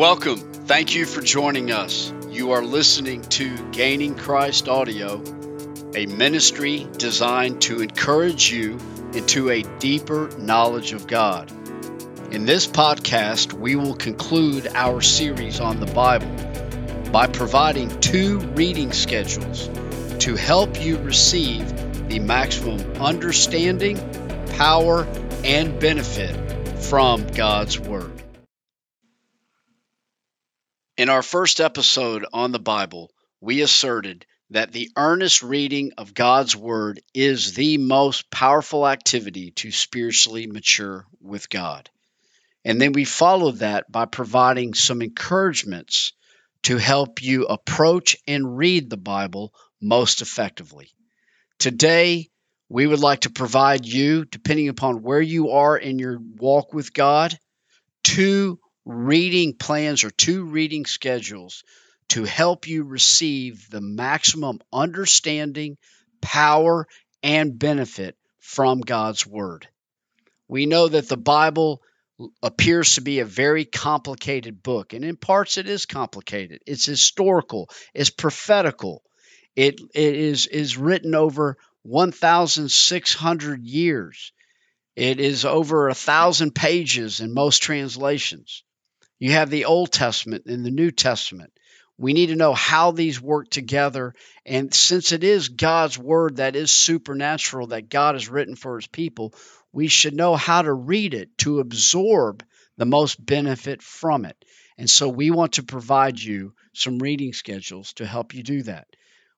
Welcome. Thank you for joining us. You are listening to Gaining Christ Audio, a ministry designed to encourage you into a deeper knowledge of God. In this podcast, we will conclude our series on the Bible by providing two reading schedules to help you receive the maximum understanding, power, and benefit from God's Word. In our first episode on the Bible, we asserted that the earnest reading of God's Word is the most powerful activity to spiritually mature with God. And then we followed that by providing some encouragements to help you approach and read the Bible most effectively. Today, we would like to provide you, depending upon where you are in your walk with God, two reading plans or two reading schedules to help you receive the maximum understanding, power, and benefit from God's Word. We know that the Bible appears to be a very complicated book, and in parts it is complicated. It's historical, it's prophetical, it, it is, is written over 1,600 years. It is over a thousand pages in most translations. You have the Old Testament and the New Testament. We need to know how these work together. And since it is God's word that is supernatural, that God has written for his people, we should know how to read it to absorb the most benefit from it. And so we want to provide you some reading schedules to help you do that.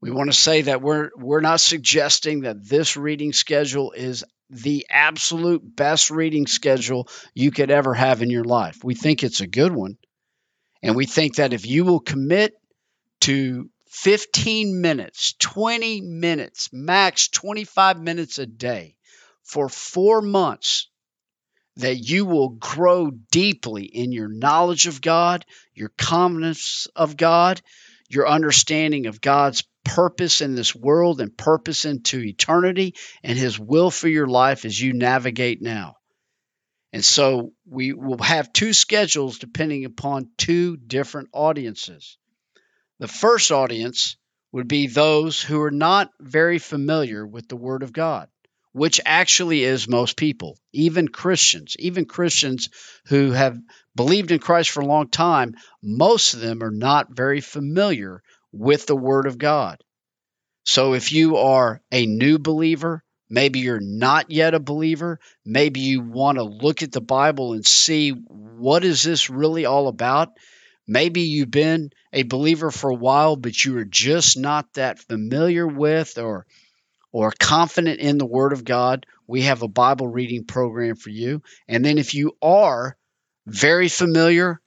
We want to say that we're we're not suggesting that this reading schedule is the absolute best reading schedule you could ever have in your life. We think it's a good one. And we think that if you will commit to 15 minutes, 20 minutes, max 25 minutes a day for four months, that you will grow deeply in your knowledge of God, your confidence of God, your understanding of God's purpose in this world and purpose into eternity and His will for your life as you navigate now. And so we will have two schedules depending upon two different audiences. The first audience would be those who are not very familiar with the Word of God, which actually is most people, even Christians, even Christians who have believed in Christ for a long time. Most of them are not very familiar with the Word of God. So if you are a new believer, maybe you're not yet a believer, maybe you want to look at the Bible and see what is this really all about? Maybe you've been a believer for a while, but you are just not that familiar with or or confident in the Word of God. We have a Bible reading program for you. And then if you are very familiar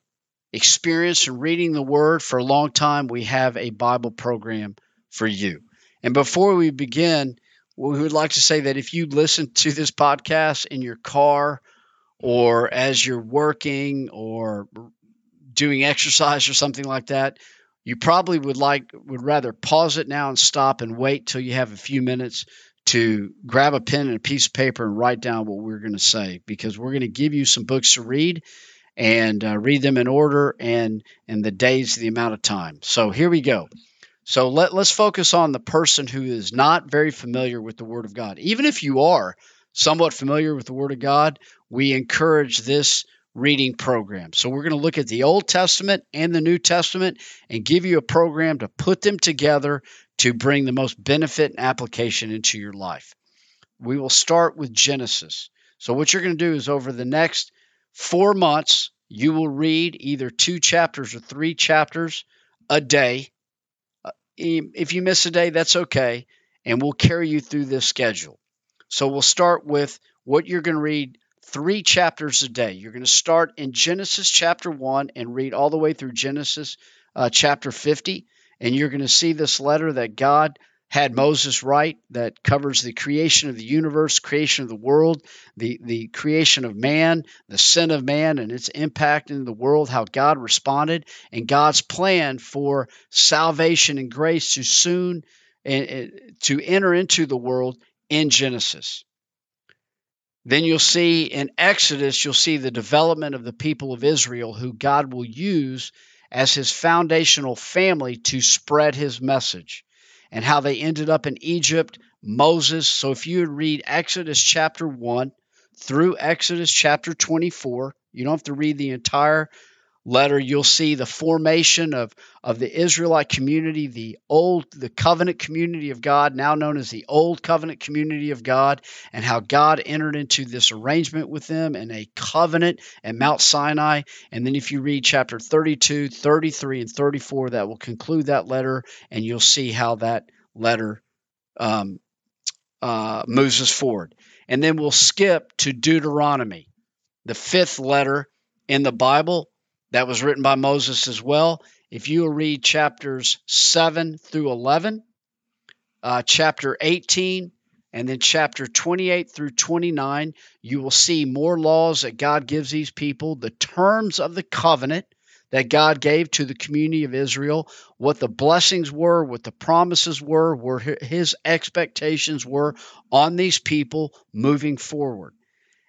experienced in reading the Word for a long time, we have a Bible program for you. And before we begin, we would like to say that if you listen to this podcast in your car or as you're working or doing exercise or something like that, you probably would like would rather pause it now and stop and wait till you have a few minutes to grab a pen and a piece of paper and write down what we're going to say because we're going to give you some books to read and uh, read them in order and and the days, the amount of time. So here we go. So let, let's focus on the person who is not very familiar with the Word of God. Even if you are somewhat familiar with the Word of God, we encourage this reading program. So we're going to look at the Old Testament and the New Testament and give you a program to put them together to bring the most benefit and application into your life. We will start with Genesis. So what you're going to do is over the next four months, you will read either two chapters or three chapters a day. Uh, if you miss a day, that's okay. And we'll carry you through this schedule. So we'll start with what you're going to read three chapters a day. You're going to start in Genesis chapter 1 and read all the way through Genesis uh, chapter 50. And you're going to see this letter that God had Moses write that covers the creation of the universe, creation of the world, the, the creation of man, the sin of man and its impact in the world, how God responded, and God's plan for salvation and grace to soon uh, to enter into the world in Genesis. Then you'll see in Exodus, you'll see the development of the people of Israel, who God will use as his foundational family to spread his message, and how they ended up in Egypt, Moses. So if you read Exodus chapter 1 through Exodus chapter 24, you don't have to read the entire letter, you'll see the formation of, of the Israelite community, the old, the covenant community of God, now known as the old covenant community of God, and how God entered into this arrangement with them in a covenant at Mount Sinai. And then if you read chapter 32, 33, and 34, that will conclude that letter, and you'll see how that letter um, uh, moves us forward. And then we'll skip to Deuteronomy, the fifth letter in the Bible that was written by Moses as well. If you will read chapters 7 through 11, uh, chapter 18, and then chapter 28 through 29, you will see more laws that God gives these people, the terms of the covenant that God gave to the community of Israel, what the blessings were, what the promises were, where his expectations were on these people moving forward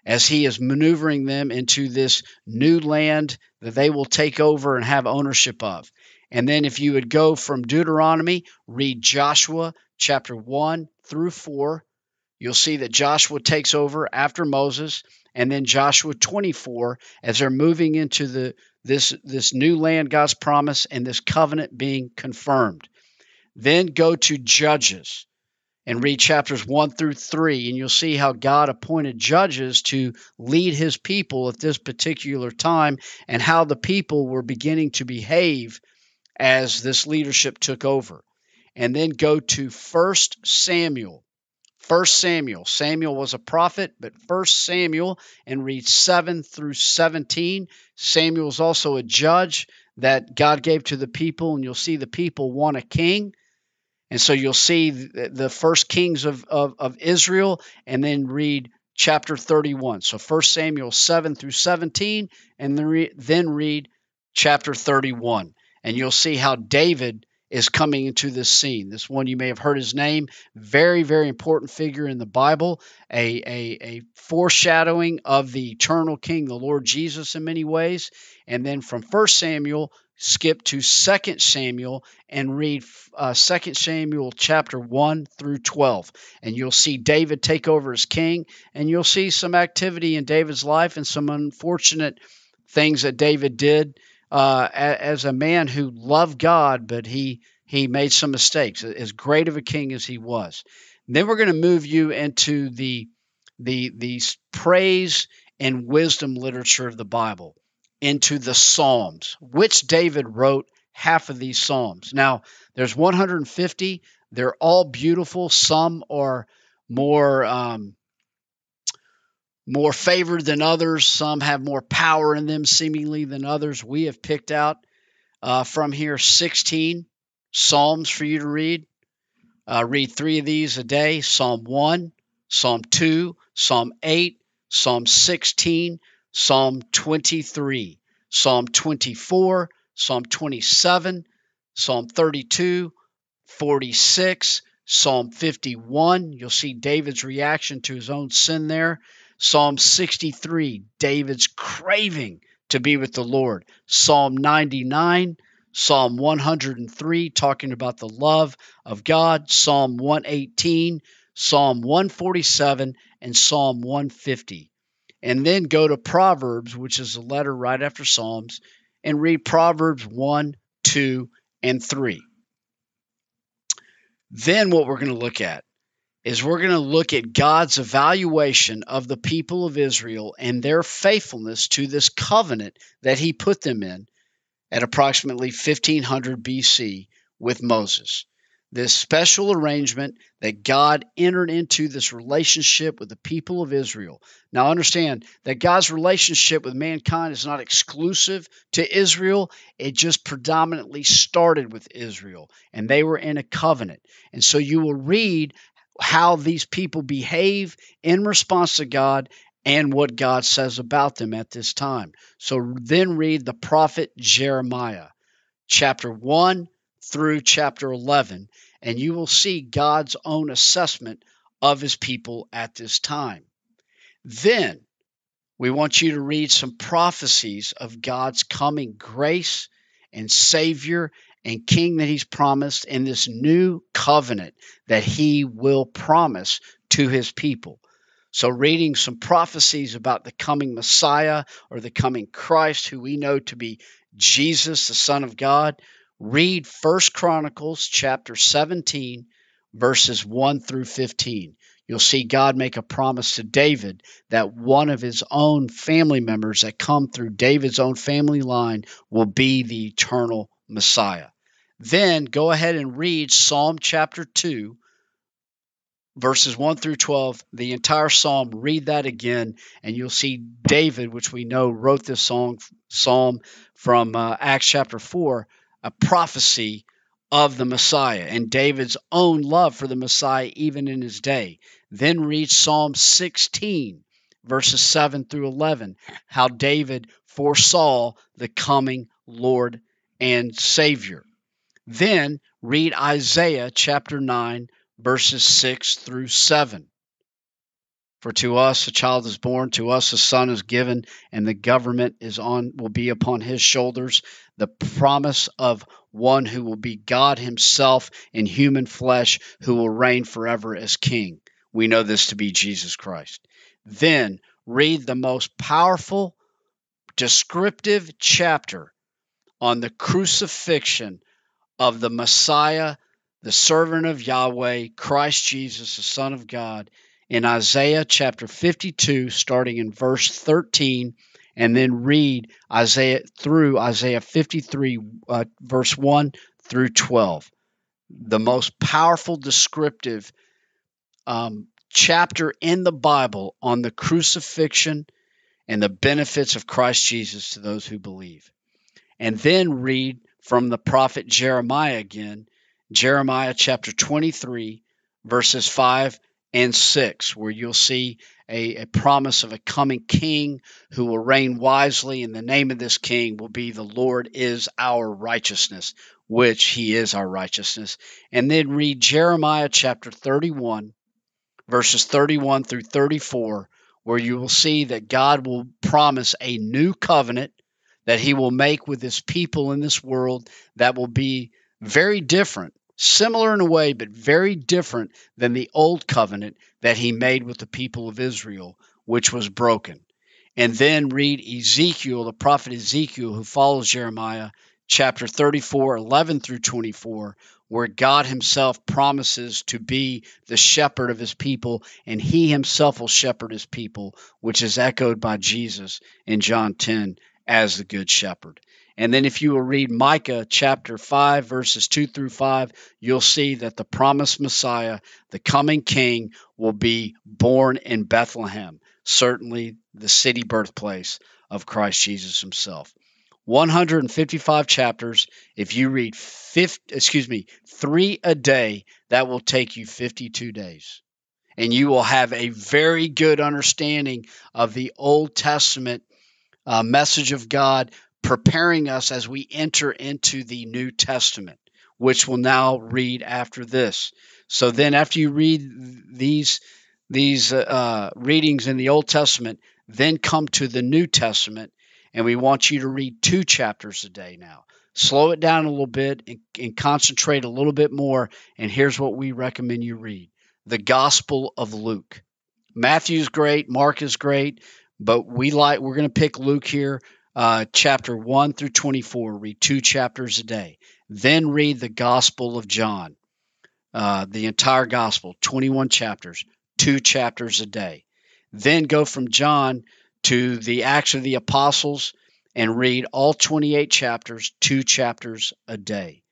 as he is maneuvering them into this new land that they will take over and have ownership of. And then, if you would go from Deuteronomy, read Joshua chapter 1 through 4, you'll see that Joshua takes over after Moses, and then Joshua 24 as they're moving into the this this new land God's promise and this covenant being confirmed. Then go to Judges and read chapters 1 through 3, and you'll see how God appointed judges to lead his people at this particular time and how the people were beginning to behave as this leadership took over. And then go to 1 Samuel. 1 Samuel. Samuel was a prophet, but 1 Samuel and read 7 through 17. Samuel is also a judge that God gave to the people, and you'll see the people want a king. And so you'll see the first kings of, of, of Israel and then read chapter 31. So 1 Samuel 7 through 17, and then, re- then read chapter 31. And you'll see how David is coming into this scene. This one you may have heard his name, very, very important figure in the Bible, a, a, a foreshadowing of the eternal King, the Lord Jesus, in many ways. And then from 1 Samuel skip to 2 Samuel and read uh, 2 Samuel chapter 1 through 12. And you'll see David take over as king, and you'll see some activity in David's life and some unfortunate things that David did uh, as a man who loved God, but he he made some mistakes. As great of a king as he was, and then we're going to move you into the the the praise and wisdom literature of the Bible into the Psalms, which David wrote half of these Psalms. Now, there's 150. They're all beautiful. Some are more um, more favored than others. Some have more power in them, seemingly, than others. We have picked out uh, from here 16 Psalms for you to read. Uh, read three of these a day Psalm 1, Psalm 2, Psalm 8, Psalm 16, Psalm 23, Psalm 24, Psalm 27, Psalm 32, 46, Psalm 51. You'll see David's reaction to his own sin there. Psalm 63, David's craving to be with the Lord. Psalm 99, Psalm 103, talking about the love of God. Psalm 118, Psalm 147, and Psalm 150 and then go to Proverbs, which is a letter right after Psalms, and read Proverbs 1, 2, and 3. Then what we're going to look at is we're going to look at God's evaluation of the people of Israel and their faithfulness to this covenant that he put them in at approximately 1500 BC with Moses this special arrangement that God entered into this relationship with the people of Israel. Now, understand that God's relationship with mankind is not exclusive to Israel, it just predominantly started with Israel, and they were in a covenant. And so you will read how these people behave in response to God and what God says about them at this time. So then read the prophet Jeremiah, chapter 1 through chapter 11, and you will see God's own assessment of his people at this time. Then we want you to read some prophecies of God's coming grace and Savior and King that He's promised in this new covenant that He will promise to His people. So, reading some prophecies about the coming Messiah or the coming Christ, who we know to be Jesus, the Son of God, read First Chronicles chapter 17, verses 1 through 15. You'll see God make a promise to David that one of his own family members that come through David's own family line will be the eternal Messiah. Then go ahead and read Psalm chapter 2, verses 1 through 12, the entire psalm. Read that again, and you'll see David, which we know wrote this song, psalm from uh, Acts chapter 4, a prophecy of the Messiah and David's own love for the Messiah even in his day. Then read Psalm 16, verses 7 through 11, how David foresaw the coming Lord and Savior. Then read Isaiah chapter 9, verses 6 through 7. For to us a child is born, to us a son is given, and the government is on will be upon his shoulders. The promise of one who will be God himself in human flesh, who will reign forever as king. We know this to be Jesus Christ. Then read the most powerful descriptive chapter on the crucifixion of the Messiah the servant of Yahweh, Christ Jesus, the Son of God, in Isaiah chapter 52, starting in verse 13, and then read Isaiah through Isaiah 53, uh, verse 1 through 12. The most powerful descriptive um, chapter in the Bible on the crucifixion and the benefits of Christ Jesus to those who believe. And then read from the prophet Jeremiah again Jeremiah chapter 23, verses 5 and 6, where you'll see a, a, promise of a coming king who will reign wisely, and the name of this king will be the Lord is our righteousness, which he is our righteousness. And then read Jeremiah chapter 31, verses 31 through 34, where you will see that God will promise a new covenant that he will make with his people in this world that will be very different similar in a way, but very different than the old covenant that he made with the people of Israel, which was broken. And then read Ezekiel, the prophet Ezekiel, who follows Jeremiah, chapter 34, 11 through 24, where God himself promises to be the shepherd of his people, and he himself will shepherd his people, which is echoed by Jesus in John 10 as the good shepherd. And then if you will read Micah chapter 5, verses 2 through 5, you'll see that the promised Messiah, the coming king, will be born in Bethlehem, certainly the city birthplace of Christ Jesus himself. 155 chapters. If you read 50, excuse me, 3 a day, that will take you 52 days. And you will have a very good understanding of the Old Testament uh, message of God preparing us as we enter into the New Testament, which we'll now read after this. So then, after you read these these uh, readings in the Old Testament, then come to the New Testament, and we want you to read two chapters a day now. Slow it down a little bit and, and concentrate a little bit more. And here's what we recommend you read: the Gospel of Luke. Matthew's great, Mark is great, but we like we're going to pick Luke here uh, chapter 1 through 24. Read two chapters a day. Then read the Gospel of John, uh, the entire Gospel, 21 chapters, two chapters a day. Then go from John to the Acts of the Apostles and read all 28 chapters, two chapters a day.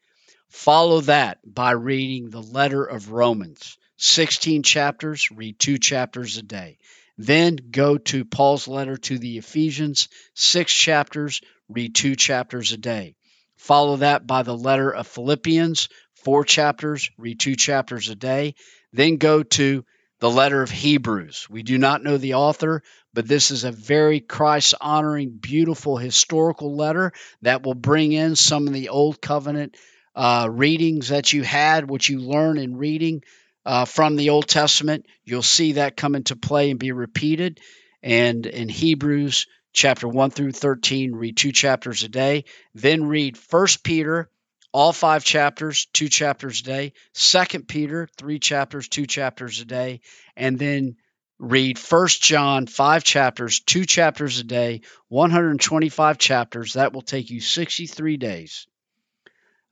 Follow that by reading the letter of Romans, 16 chapters, read two chapters a day. Then go to Paul's letter to the Ephesians, six chapters, read two chapters a day. Follow that by the letter of Philippians, four chapters, read two chapters a day. Then go to the letter of Hebrews. We do not know the author, but this is a very Christ honoring, beautiful historical letter that will bring in some of the Old Covenant uh, readings that you had, what you learn in reading uh, from the Old Testament. You'll see that come into play and be repeated. And in Hebrews chapter 1 through 13, read two chapters a day. Then read First Peter, all five chapters, two chapters a day. Second Peter, three chapters, two chapters a day. And then read First John, five chapters, two chapters a day, 125 chapters. That will take you 63 days.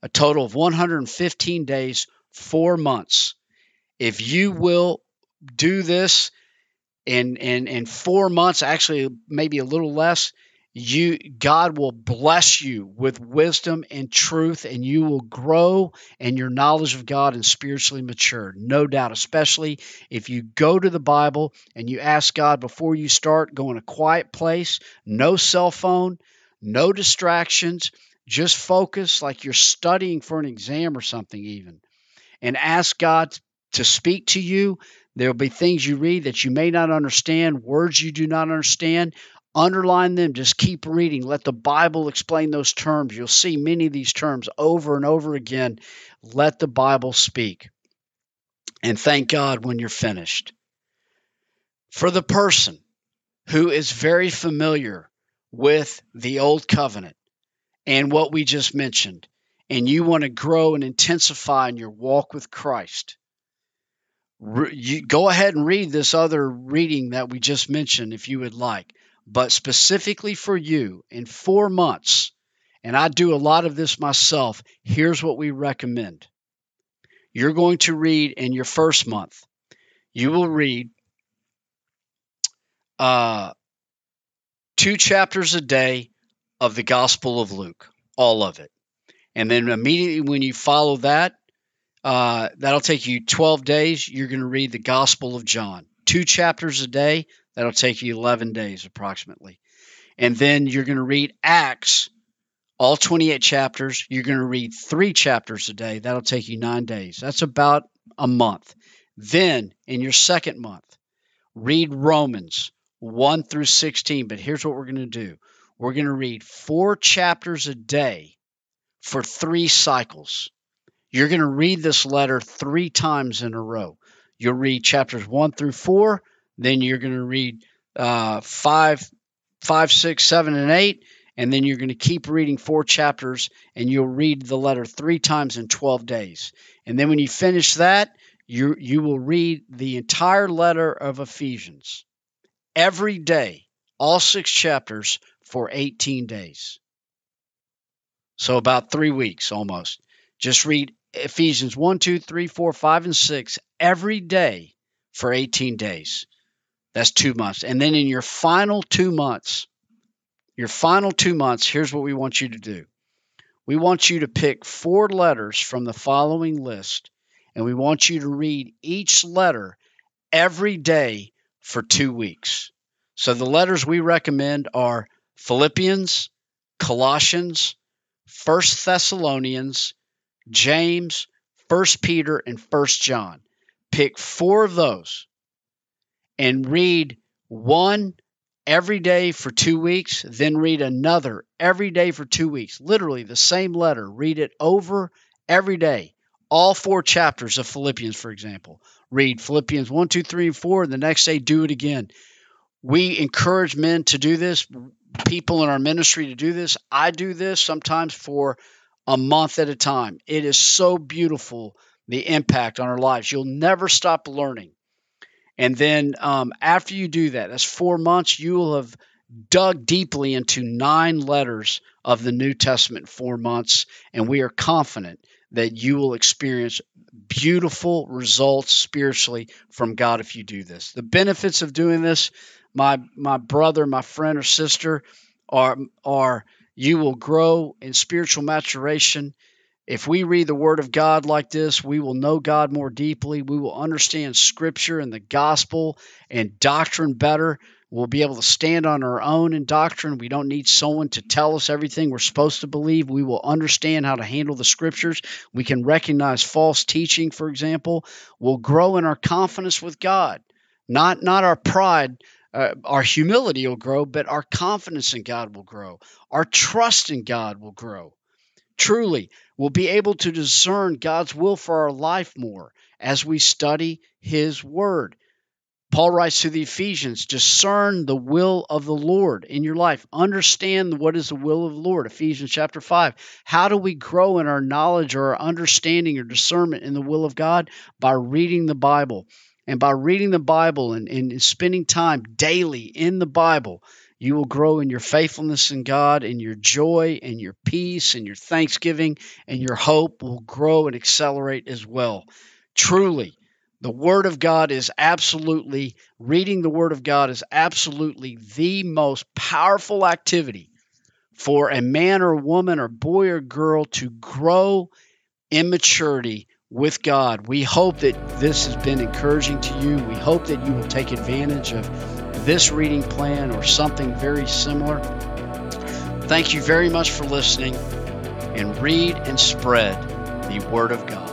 A total of 115 days, four months. If you will do this in in in four months, actually maybe a little less, you God will bless you with wisdom and truth, and you will grow in your knowledge of God and spiritually mature. No doubt, especially if you go to the Bible and you ask God before you start, go in a quiet place, no cell phone, no distractions. Just focus like you're studying for an exam or something, even, and ask God to speak to you. There will be things you read that you may not understand, words you do not understand. Underline them. Just keep reading. Let the Bible explain those terms. You'll see many of these terms over and over again. Let the Bible speak. And thank God when you're finished. For the person who is very familiar with the Old Covenant and what we just mentioned, and you want to grow and intensify in your walk with Christ, re- you go ahead and read this other reading that we just mentioned if you would like. But specifically for you, in four months, and I do a lot of this myself, here's what we recommend. You're going to read in your first month, you will read uh, two chapters a day of the Gospel of Luke, all of it. And then immediately when you follow that, uh, that'll take you 12 days. You're going to read the Gospel of John, two chapters a day. That'll take you 11 days approximately. And then you're going to read Acts, all 28 chapters. You're going to read three chapters a day. That'll take you nine days. That's about a month. Then in your second month, read Romans 1 through 16. But here's what we're going to do we're going to read four chapters a day for three cycles. You're going to read this letter three times in a row. You'll read chapters one through four, then you're going to read uh, five, five, six, seven, and eight, and then you're going to keep reading four chapters, and you'll read the letter three times in 12 days. And then when you finish that, you you will read the entire letter of Ephesians every day, all six chapters for 18 days. So about three weeks almost. Just read Ephesians 1, 2, 3, 4, 5, and 6 every day for 18 days. That's two months. And then in your final two months, your final two months, here's what we want you to do. We want you to pick four letters from the following list, and we want you to read each letter every day for two weeks. So the letters we recommend are Philippians, Colossians, First Thessalonians, James, First Peter, and First John. Pick four of those and read one every day for two weeks, then read another every day for two weeks. Literally the same letter. Read it over every day. All four chapters of Philippians, for example. Read Philippians 1, 2, 3, and 4, and the next day do it again. We encourage men to do this, people in our ministry to do this. I do this sometimes for a month at a time. It is so beautiful, the impact on our lives. You'll never stop learning. And then um, after you do that, that's four months, you will have dug deeply into nine letters of the New Testament four months. And we are confident that you will experience beautiful results spiritually from God if you do this. The benefits of doing this, my my brother, my friend or sister, are are you will grow in spiritual maturation. If we read the Word of God like this, we will know God more deeply. We will understand Scripture and the gospel and doctrine better. We'll be able to stand on our own in doctrine. We don't need someone to tell us everything we're supposed to believe. We will understand how to handle the Scriptures. We can recognize false teaching, for example. We'll grow in our confidence with God, not, not our pride, uh, our humility will grow, but our confidence in God will grow. Our trust in God will grow. Truly, we'll be able to discern God's will for our life more as we study His Word. Paul writes to the Ephesians discern the will of the Lord in your life. Understand what is the will of the Lord. Ephesians chapter 5. How do we grow in our knowledge or our understanding or discernment in the will of God? By reading the Bible. And by reading the Bible and, and spending time daily in the Bible, you will grow in your faithfulness in God, and your joy, and your peace, and your thanksgiving, and your hope will grow and accelerate as well. Truly, the Word of God is absolutely, reading the Word of God is absolutely the most powerful activity for a man or woman or boy or girl to grow in maturity with God. We hope that this has been encouraging to you. We hope that you will take advantage of this reading plan or something very similar. Thank you very much for listening and read and spread the Word of God.